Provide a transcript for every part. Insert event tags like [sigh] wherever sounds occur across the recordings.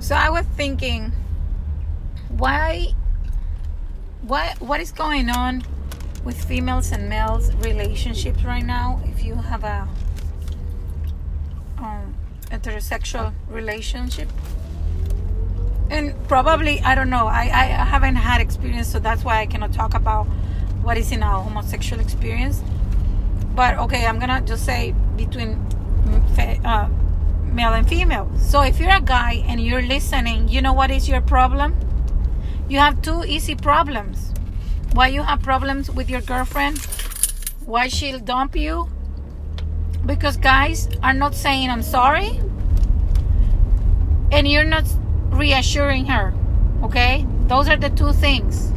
So I was thinking, why, what, what is going on with females and males relationships right now? If you have a um, heterosexual relationship, and probably I don't know. I, I haven't had experience, so that's why I cannot talk about what is in a homosexual experience. But okay, I'm gonna just say between uh, male and female. So if you're a guy and you're listening, you know what is your problem? You have two easy problems. Why you have problems with your girlfriend? Why she'll dump you? Because guys are not saying I'm sorry, and you're not reassuring her. Okay? Those are the two things.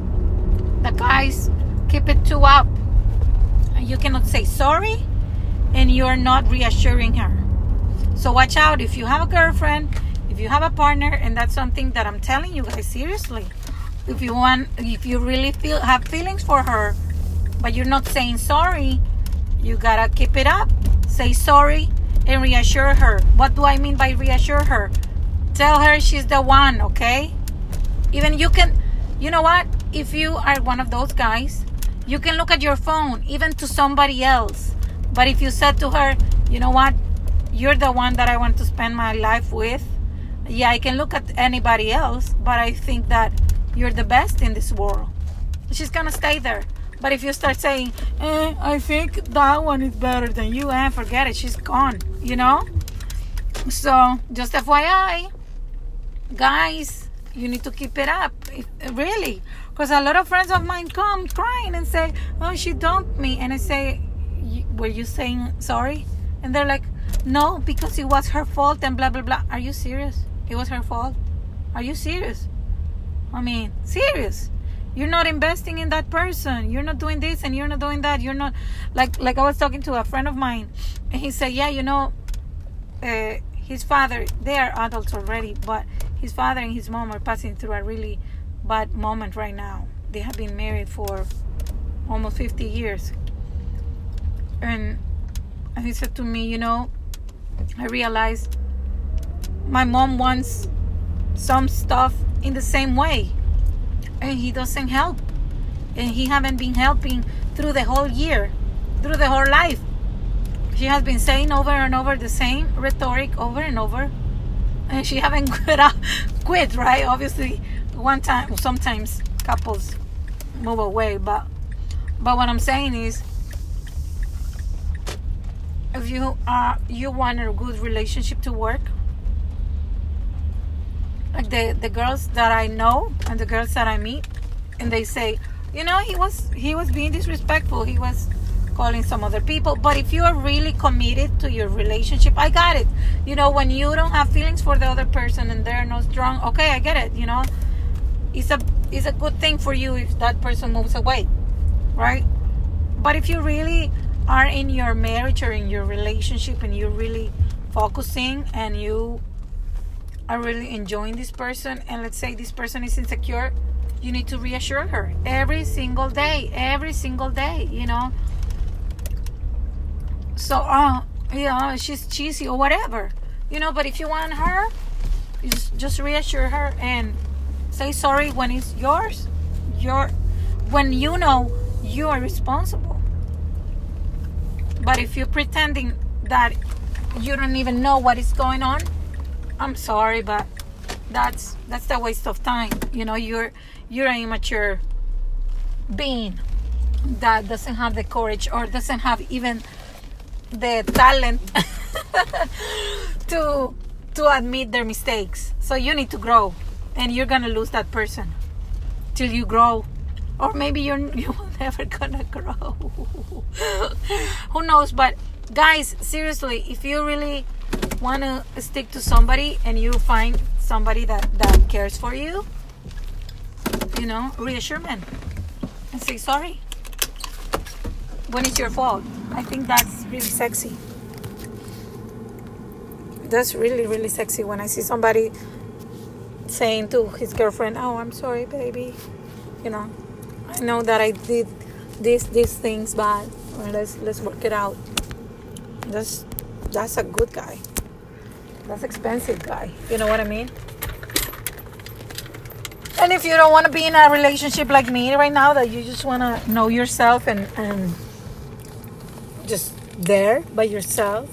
The guys keep it two up. You cannot say sorry and you're not reassuring her. So watch out if you have a girlfriend, if you have a partner, and that's something that I'm telling you guys seriously. If you want, if you really feel have feelings for her, but you're not saying sorry, you gotta keep it up. Say sorry and reassure her. What do I mean by reassure her? Tell her she's the one, okay? Even you can, you know what? If you are one of those guys, you can look at your phone, even to somebody else. But if you said to her, you know what? You're the one that I want to spend my life with. Yeah, I can look at anybody else, but I think that you're the best in this world. She's gonna stay there. But if you start saying, eh, I think that one is better than you, eh, forget it. She's gone, you know? So, just FYI, guys, you need to keep it up. If, really. Because a lot of friends of mine come crying and say, Oh, she dumped me. And I say, Were you saying sorry? And they're like, No, because it was her fault and blah, blah, blah. Are you serious? It was her fault? Are you serious? I mean, serious. You're not investing in that person. You're not doing this and you're not doing that. You're not like like I was talking to a friend of mine, and he said, "Yeah, you know, uh, his father. They are adults already, but his father and his mom are passing through a really bad moment right now. They have been married for almost 50 years. And he said to me, You know, I realized my mom wants some stuff in the same way, and he doesn't help. And he haven't been helping through the whole year, through the whole life. She has been saying over and over the same rhetoric over and over and she haven't [laughs] quit, uh, quit right obviously one time sometimes couples move away but but what i'm saying is if you are you want a good relationship to work like the the girls that i know and the girls that i meet and they say you know he was he was being disrespectful he was calling some other people. But if you are really committed to your relationship, I got it. You know, when you don't have feelings for the other person and they're not strong, okay, I get it. You know, it's a it's a good thing for you if that person moves away, right? But if you really are in your marriage or in your relationship and you're really focusing and you are really enjoying this person and let's say this person is insecure you need to reassure her every single day every single day you know? So uh yeah she's cheesy or whatever you know? But if you want her just just reassure her and say sorry when it's yours your when you know you are responsible but if you're pretending that you don't even know what is going on i'm sorry but that's that's a waste of time you know you're you're an immature being that doesn't have the courage or doesn't have even the talent [laughs] to to admit their mistakes. So you need to grow, and you're gonna lose that person till you grow, or maybe you're [laughs] you're never gonna grow. Who knows? But guys, seriously, if you really want to stick to somebody and you find somebody that that cares for you, you know, reassure and say sorry when it's your fault. I think that's really sexy. That's really, really sexy when I see somebody saying to his girlfriend, Oh, I'm sorry, baby. You know, I know that I did these these things bad. Or let's let's work it out. That's that's a good guy. That's expensive guy. You know what I mean? And if you don't want to be in a relationship like me right now, that you just want to know yourself and, and just there by yourself,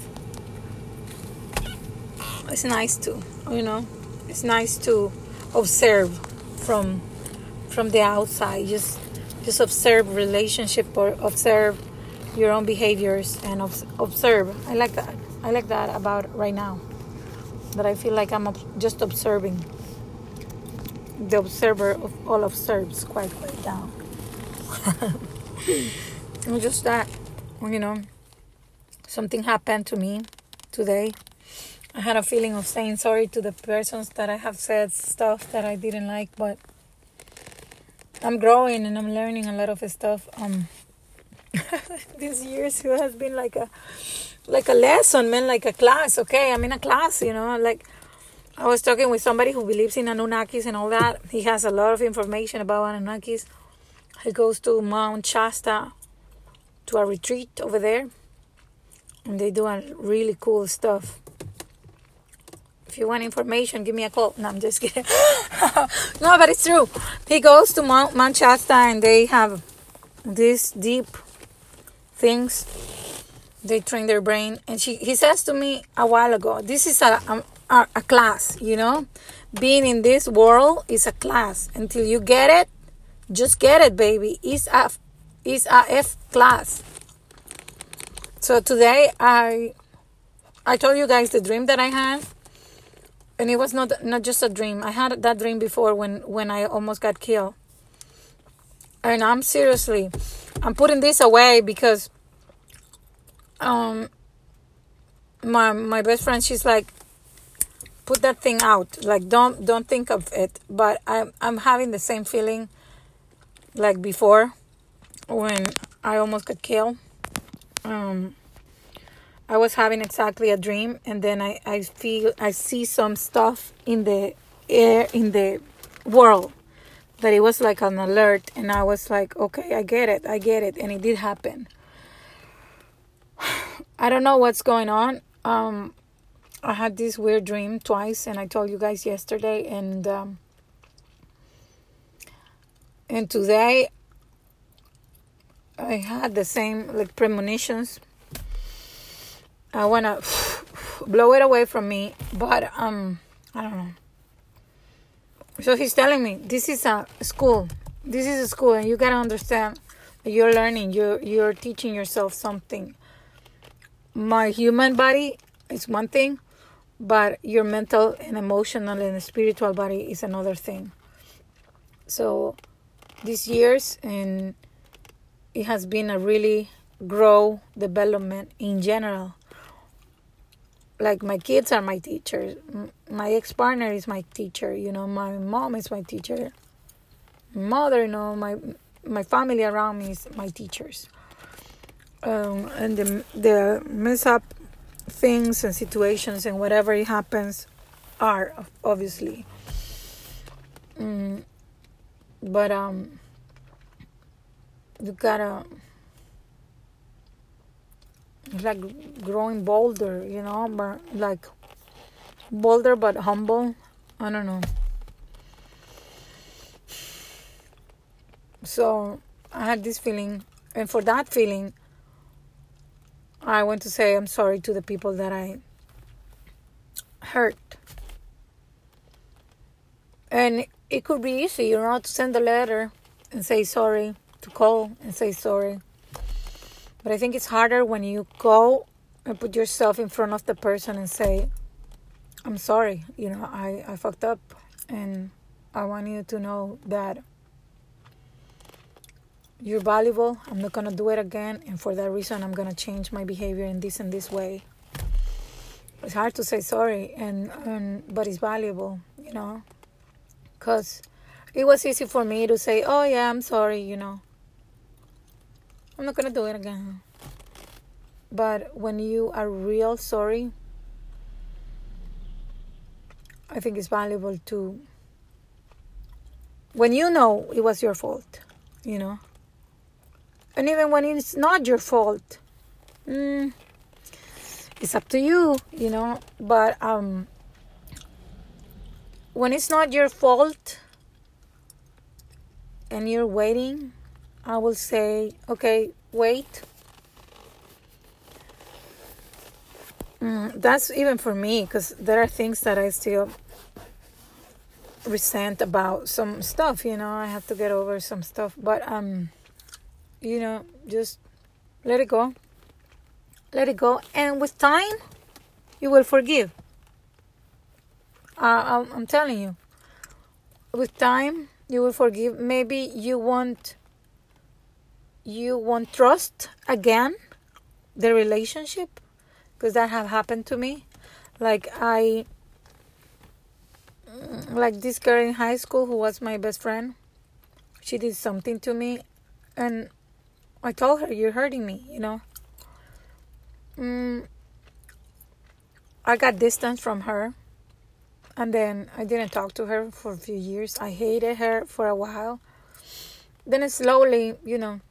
it's nice to, you know, it's nice to observe from from the outside. Just just observe relationship or observe your own behaviors and observe. I like that. I like that about right now. That I feel like I'm just observing. The observer of all observes quite quite down. [laughs] just that, you know, something happened to me today. I had a feeling of saying sorry to the persons that I have said stuff that I didn't like, but I'm growing and I'm learning a lot of stuff. Um, [laughs] years, year has been like a like a lesson, man, like a class. Okay, I'm in a class, you know. Like I was talking with somebody who believes in Anunnakis and all that. He has a lot of information about Anunnakis. He goes to Mount Shasta to a retreat over there, and they do a really cool stuff. If you want information, give me a call. No, I'm just kidding. [laughs] no, but it's true. He goes to Mount, and they have these deep things. They train their brain. And she, he says to me a while ago, this is a, a, a class, you know? Being in this world is a class. Until you get it, just get it, baby. It's a, it's a F class. So today I I told you guys the dream that I had and it was not not just a dream. I had that dream before when when I almost got killed. And I'm seriously, I'm putting this away because um my my best friend she's like put that thing out like don't don't think of it but i'm i'm having the same feeling like before when i almost got killed um I was having exactly a dream, and then I, I feel I see some stuff in the air in the world that it was like an alert, and I was like, okay, I get it, I get it, and it did happen. [sighs] I don't know what's going on. Um, I had this weird dream twice, and I told you guys yesterday, and um, and today I had the same like premonitions I want to blow it away from me, but um, I don't know. So he's telling me this is a school. This is a school, and you gotta understand. You're learning. You're you're teaching yourself something. My human body is one thing, but your mental and emotional and spiritual body is another thing. So, these years and it has been a really grow development in general like my kids are my teachers my ex-partner is my teacher you know my mom is my teacher. Mother you know my my family around me is my teachers. Um, and the, the mess up things and situations and whatever it happens are obviously. Mm, but um you gotta like growing bolder, you know, but like bolder but humble. I don't know. So I had this feeling, and for that feeling, I want to say I'm sorry to the people that I hurt. And it could be easy, you know, to send a letter and say sorry, to call and say sorry. But I think it's harder when you go and put yourself in front of the person and say, I'm sorry, you know, I, I fucked up and I want you to know that you're valuable. I'm not gonna do it again, and for that reason, I'm gonna change my behavior in this and this way. It's hard to say sorry, and, and but it's valuable, you know, because it was easy for me to say, "Oh yeah, I'm sorry," you know, I'm not gonna do it again. But when you are real sorry, I think it's valuable to when you know it was your fault, you know. And even when it's not your fault, mm, it's up to you, you know. But um, when it's not your fault, and you're waiting, I will say, okay, wait. Mm, that's even for me because there are things that I still resent about some stuff, you know. I have to get over some stuff, but um you know, just let it go. Let it go and with time you will forgive. Uh, I'm telling you. With time you will forgive. Maybe you won't you won't trust again the relationship because that have happened to me. Like I like this girl in high school who was my best friend. She did something to me, and I told her, "You're hurting me," you know. Mm, I got distance from her, and then I didn't talk to her for a few years. I hated her for a while. Then slowly, you know,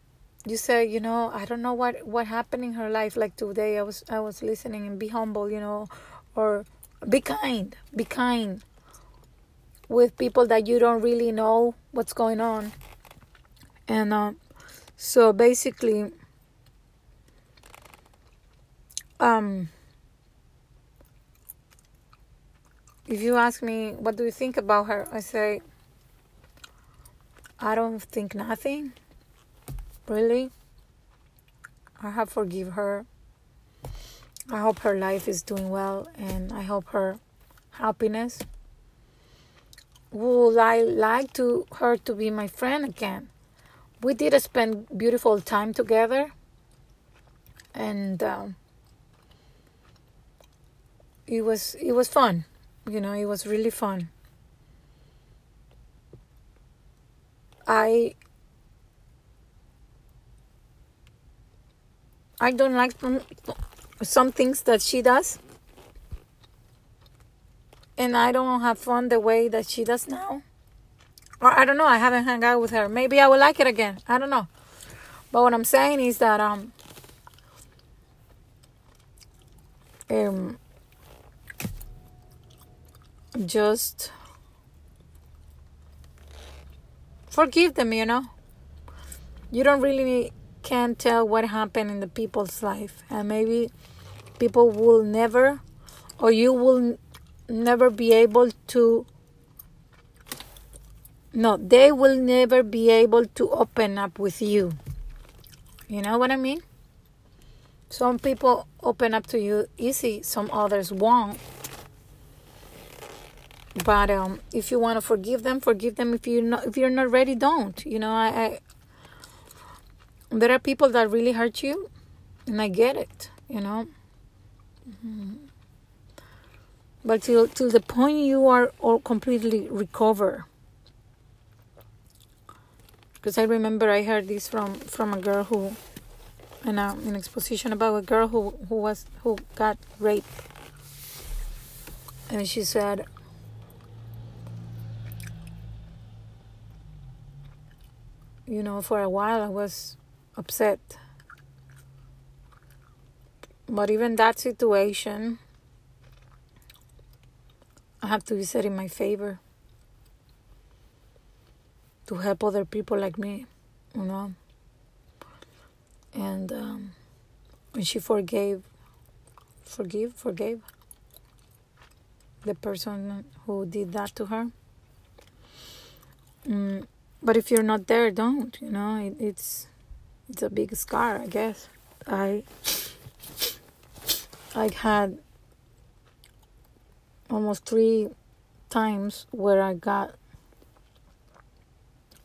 you say, you know, I don't know what what happened in her life. Like today, I was I was listening and be humble, you know, or be kind, be kind with people that you don't really know what's going on. And uh, so basically, um, if you ask me, what do you think about her? I say, I don't think nothing. Really. I have forgive her. I hope her life is doing well and I hope her happiness would I like to her to be my friend again. We did spend beautiful time together, and um, it was it was fun. You know, it was really fun. I I don't like some, things that she does and I don't have fun the way that she does now. Or I don't know, I haven't hung out with her. Maybe I will like it again. I don't know. But what I'm saying is that um um just forgive them, you know. You don't really can tell what happened in the people's life. And maybe people will never or you will never be able to no they will never be able to open up with you. You know what i mean? Some people open up to you easy some others won't. But um, if you want to forgive them forgive them. If you're not if you're not ready don't. You know I, I there are people that really hurt you and i get it you know mm-hmm. But till, till the point you are all completely recover. Because I remember I heard this from, from a girl who, in a, an exposition about a girl who, who was who got raped, and she said, you know, for a while I was upset. But even that situation, I have to use it in my favor to help other people like me, you know. And um, when she forgave, forgive, forgave the person who did that to her. Mm, but if you're not there, don't. You know, it, it's it's a big scar, I guess. I I had almost three times where I got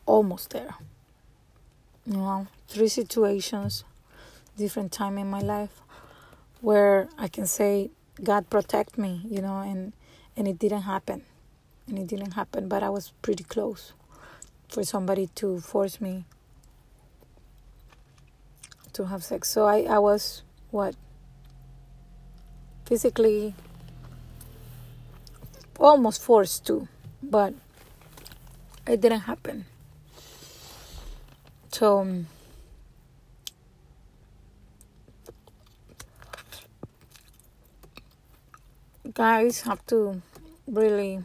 almost there. You know, three situations, different time in my life where I can say God protect me, you know, and and it didn't happen. And it didn't happen, but I was pretty close for somebody to force me to have sex. So I, I was what physically almost forced to, but it didn't happen. So, um, guys have to really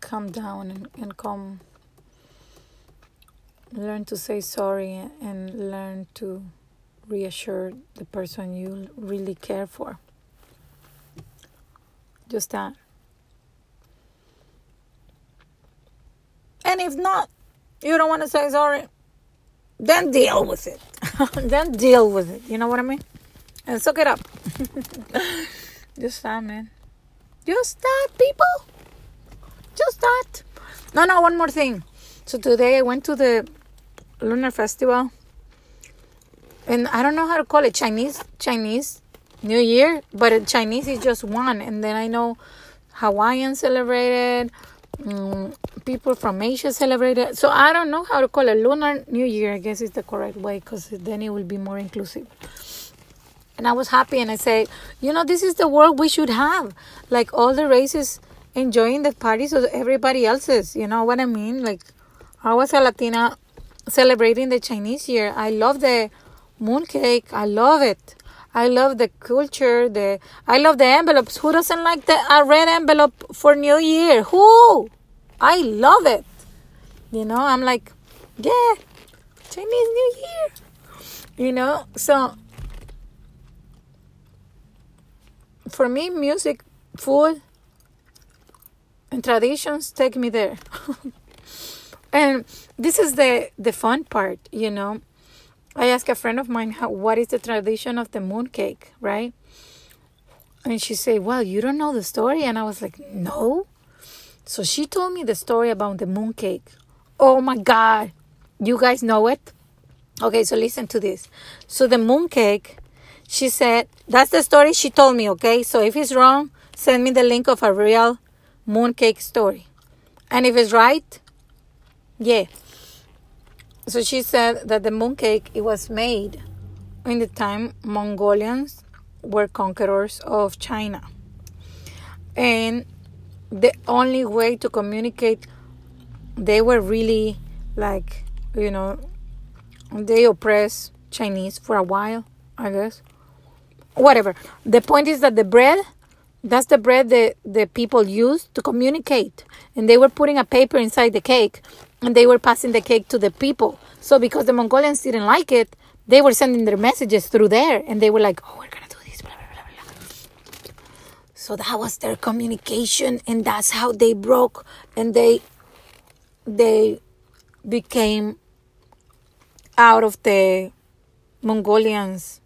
calm down and, and come learn to say sorry and learn to reassure the person you really care for. Just that. And if not, you don't want to say sorry, then deal with it. [laughs] then deal with it. You know what I mean? And suck it up. [laughs] Just that, man. Just that, people. Just that. No, no, one more thing. So today I went to the Lunar Festival. And I don't know how to call it Chinese Chinese New Year, but Chinese is just one. And then I know Hawaiian celebrated, um, people from Asia celebrated. So I don't know how to call it Lunar New Year. I guess is the correct way because then it will be more inclusive. And I was happy, and I said, you know, this is the world we should have. Like all the races enjoying the parties of everybody else's. You know what I mean? Like I was a Latina celebrating the Chinese year. I love the mooncake. I love it. I love the culture. The I love the envelopes. Who doesn't like the a red envelope for New Year? Who? I love it. You know, I'm like, yeah, Chinese New Year. You know, so for me, music, food, and traditions take me there. [laughs] and this is the the fun part, you know. I asked a friend of mine, how, what is the tradition of the mooncake, right? And she said, well, you don't know the story? And I was like, no. So she told me the story about the mooncake. Oh my God. You guys know it? Okay, so listen to this. So the mooncake, she said, that's the story she told me, okay? So if it's wrong, send me the link of a real mooncake story. And if it's right, yeah. So she said that the mooncake it was made in the time Mongolians were conquerors of China. And the only way to communicate they were really like, you know, they oppressed Chinese for a while, I guess. Whatever. The point is that the bread that's the bread that the people used to communicate. And they were putting a paper inside the cake and they were passing the cake to the people. So because the Mongolians didn't like it, they were sending their messages through there and they were like, oh, we're to do this, blah, blah, blah. So that was their communication and that's how they broke and they they became out of the Mongolians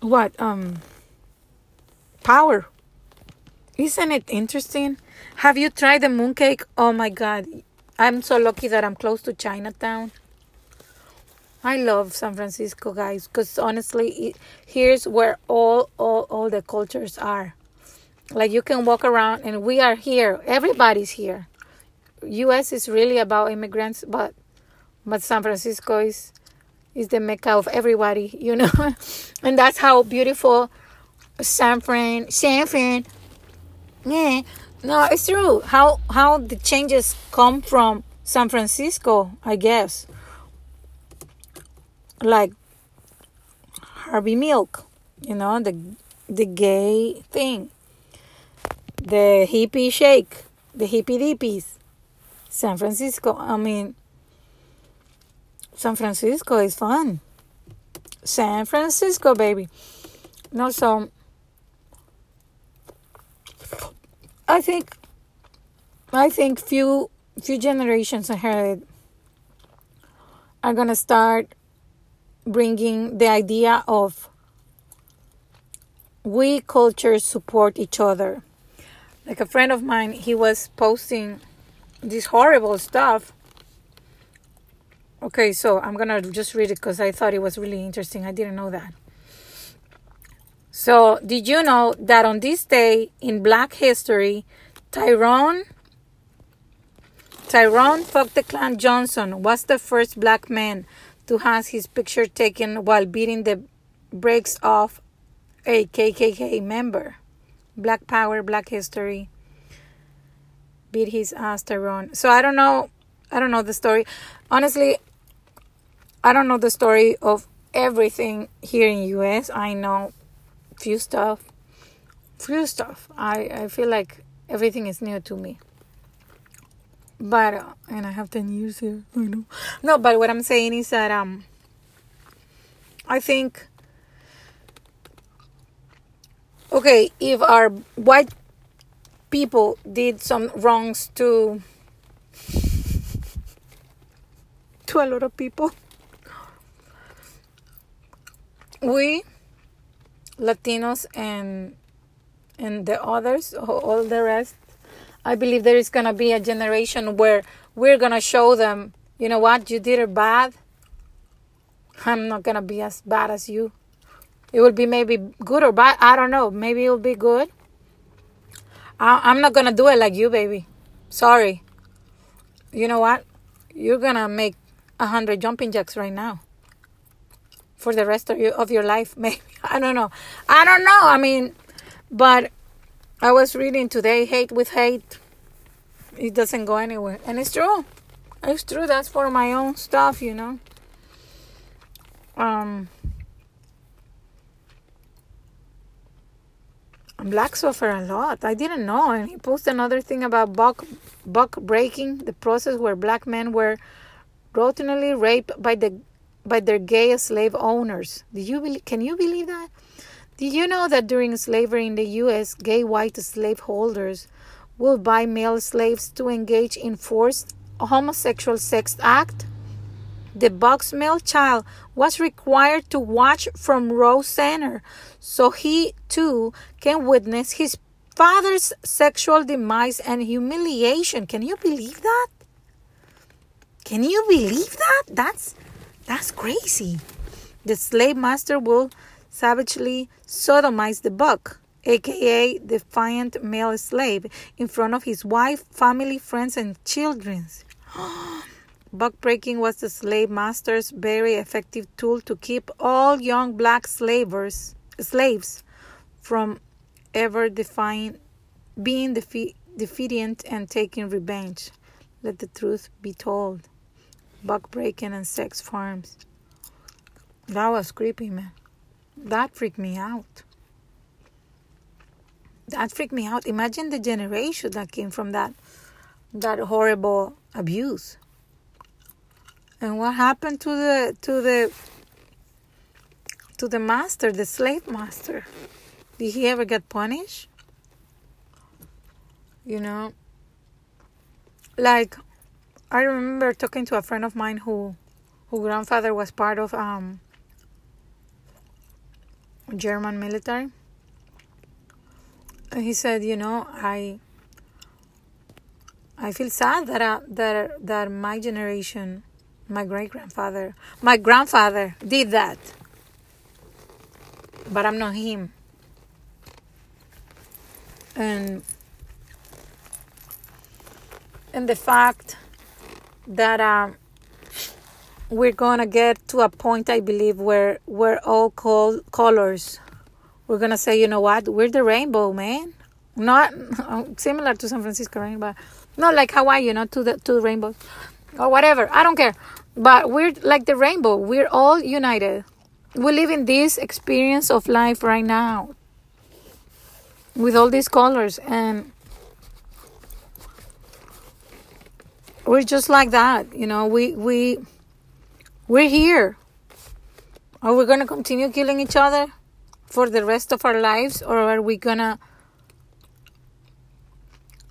what um power. Isn't it interesting? Have you tried the mooncake? Oh my god. I'm so lucky that I'm close to Chinatown. I love San Francisco, guys, because honestly, it, here's where all, all, all the cultures are. Like you can walk around, and we are here. Everybody's here. U.S. is really about immigrants, but but San Francisco is is the mecca of everybody, you know, [laughs] and that's how beautiful San Fran, San Fran. Yeah, no, it's true. How how the changes come from San Francisco, I guess. Like Harvey Milk, you know, the the gay thing, the hippie shake, the hippie dippies. San Francisco. I mean, San Francisco is fun. San Francisco, baby. No, so I think I think few few generations ahead are gonna start bringing the idea of we cultures support each other. Like a friend of mine, he was posting this horrible stuff. Okay, so I'm gonna just read it because I thought it was really interesting. I didn't know that. So, did you know that on this day in Black history, Tyrone Tyrone Fuck the Clan Johnson was the first black man to have his picture taken while beating the brakes off a KKK member. Black Power, Black History. Beat his ass, Tyrone. So I don't know. I don't know the story. Honestly, I don't know the story of everything here in US. I know few stuff few stuff i i feel like everything is new to me but uh, and I have ten years here. I know. No, but what I'm saying is that um, I think okay if our white people did some wrongs to [laughs] to a lot of people we latinos and and the others all the rest i believe there is to be a generation where we're to show them you know what you did it bad i'm not to be as bad as you it will be maybe good or bad i don't know maybe it will be good I, am not gonna do it like you, baby. Sorry. You know what? You're gonna make a hundred jumping jacks right now for the rest of your of your life. [laughs] Maybe I don't know. I don't know. I mean, but I was reading today. Hate with hate, it doesn't go anywhere, and it's true. It's true. That's for my own stuff, you know. Um. blacks suffer a lot. I didn't know. And he posted another thing about buck buck breaking, the process where black men were routinely raped by the by their gay slave owners. Do you believe, can you believe that? Did you know that during slavery in the US, gay white slaveholders will buy male slaves to engage in forced homosexual sex act? The box male child was required to watch from row center so he too can witness his father's sexual demise and humiliation. Can you believe that? Can you believe that? That's that's crazy. The slave master will savagely sodomize the buck, aka defiant male slave, in front of his wife, family, friends, and children. [gasps] Buck breaking was the slave master's very effective tool to keep all young black slavers slaves from ever defying, being defi- defiant and taking revenge. Let the truth be told. Buck breaking and sex farms. That was creepy, man. That freaked me out. That freaked me out. Imagine the generation that came from that that horrible abuse. And what happened to the to the to the master, the slave master. Did he ever get punished? You know, like I remember talking to a friend of mine who, who grandfather was part of um German military, and he said, you know, I I feel sad that uh, that that my generation, my great grandfather, my grandfather did that but I'm not him. And and the fact that um, we're gonna get to a point, I believe, where we're all col- colors. We're gonna say, you know what? We're the rainbow, man. Not [laughs] similar to San Francisco, right? But not like Hawaii, you know, to the to the rainbow or whatever. I don't care. But we're like the rainbow. We're all united we live in this experience of life right now with all these colors and we're just like that you know we we we're here. Are we going to continue killing each other for the rest of our lives or are we going to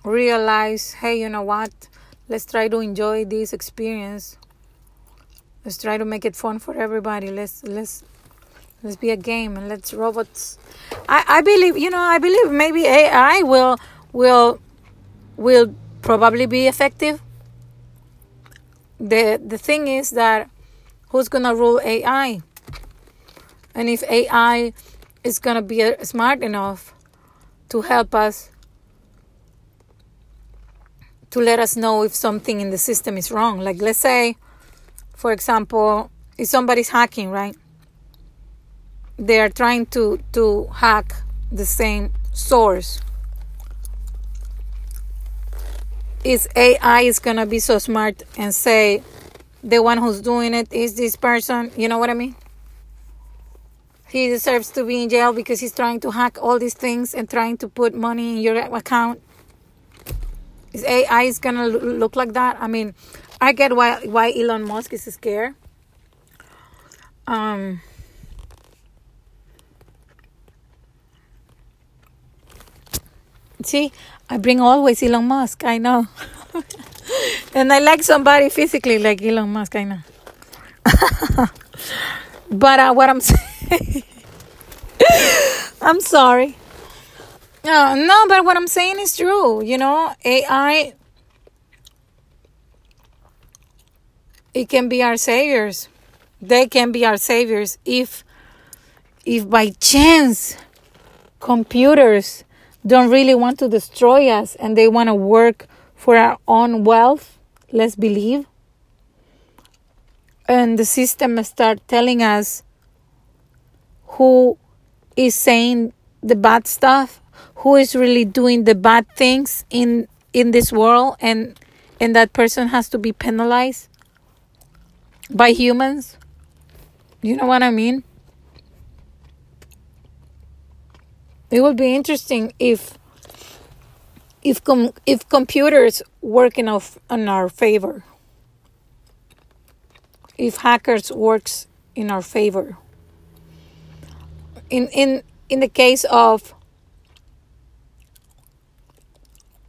realize hey you know what? Let's try to enjoy this experience. Let's try to make it fun for everybody. Let's let's let's be a game and let's robots. I i believe you know i believe maybe ai will will will probably be effective the the thing is that who's gonna rule ai and if ai is gonna be uh, smart enough to help us to let us know if something in the system is wrong. Like let's say for example if somebody's hacking right? They are trying to to hack the same source is ai is gonna be so smart and say the one who's doing it is this person you know what i mean he deserves to be in jail because he's trying to hack all these things and trying to put money in your account is AI is gonna look like that? I mean, I get why why Elon Musk is scared. Um. See, I bring always Elon Musk. I know, [laughs] and I like somebody physically like Elon Musk. I know. [laughs] but uh, what I'm [laughs] saying, I'm sorry. Uh, no, but what I'm saying is true. You know, AI, it can be our saviors. They can be our saviors if, if by chance, computers don't really want to destroy us and they want to work for our own wealth. Let's believe. And the system start telling us who is saying the bad stuff who is really doing the bad things in in this world and and that person has to be penalized by humans you know what i mean it would be interesting if if com- if computers work in our, in our favor. If hackers works in our favor. In in in the case of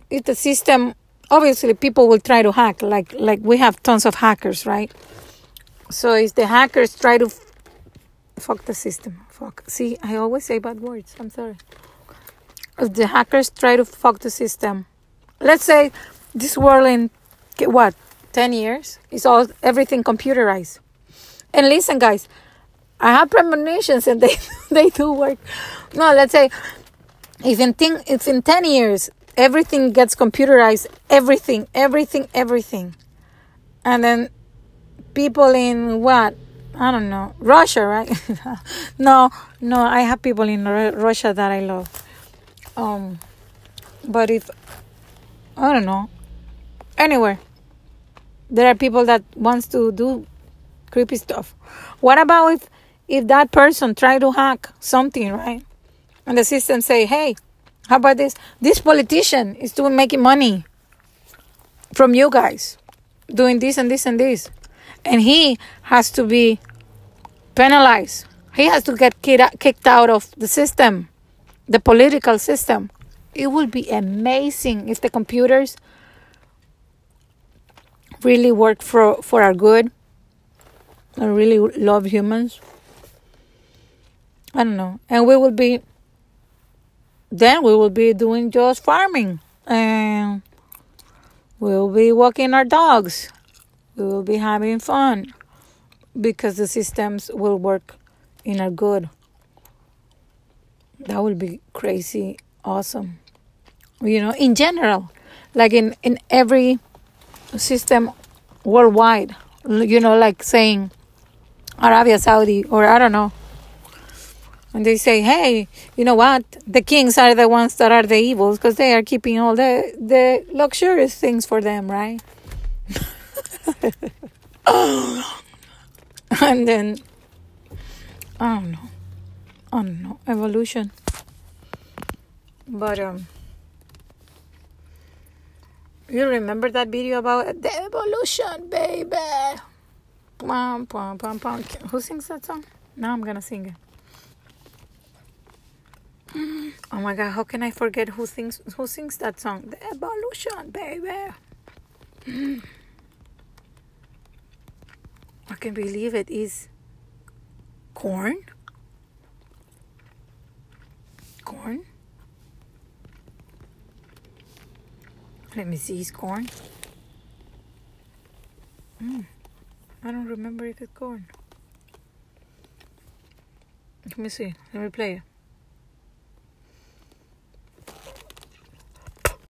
if the system obviously people will try to hack like like we have tons of hackers right? So if the hackers try to f- fuck the system fuck. See i always say bad words. I'm sorry. If the hackers try to fuck the system. Let's say this world in what 10 years is all everything computerized. And listen guys i have premonitions and they [laughs] they do work. No let's say if in, thing, if in 10 years everything gets computerized everything everything everything. And then people in what i don't know. Russia right? [laughs] No no i have people in russia that i love. Um but if i don't know. Anywhere there are people that wants to do creepy stuff. What about if if that person try to hack something right? And the system say hey how about this? This politician is doing making money from you guys, doing this and this and this, and he has to be penalized. He has to get kicked out of the system, the political system. It would be amazing if the computers really work for for our good I really love humans. I don't know, and we will be then we will be doing just farming and we'll be walking our dogs. We will be having fun because the systems will work in our good. That will be crazy awesome. You know, in general, like in, in every system worldwide, you know, like saying Arabia Saudi or I don't know, and they say, "Hey, you know what? The kings are the ones that are the evils because they are keeping all the the luxurious things for them, right?" [laughs] [laughs] and then I don't know, I don't know evolution, but um. You remember that video about the evolution, baby? Pum, pum, pum, pum. Who sings that song? Now I'm gonna sing it. [gasps] Oh my god, how can I forget who sings who sings that song? The evolution, baby. I can believe it is Korn. Korn. Let me see, is Korn. Mm. I don't remember if it's Korn. Let me see. Let me play it.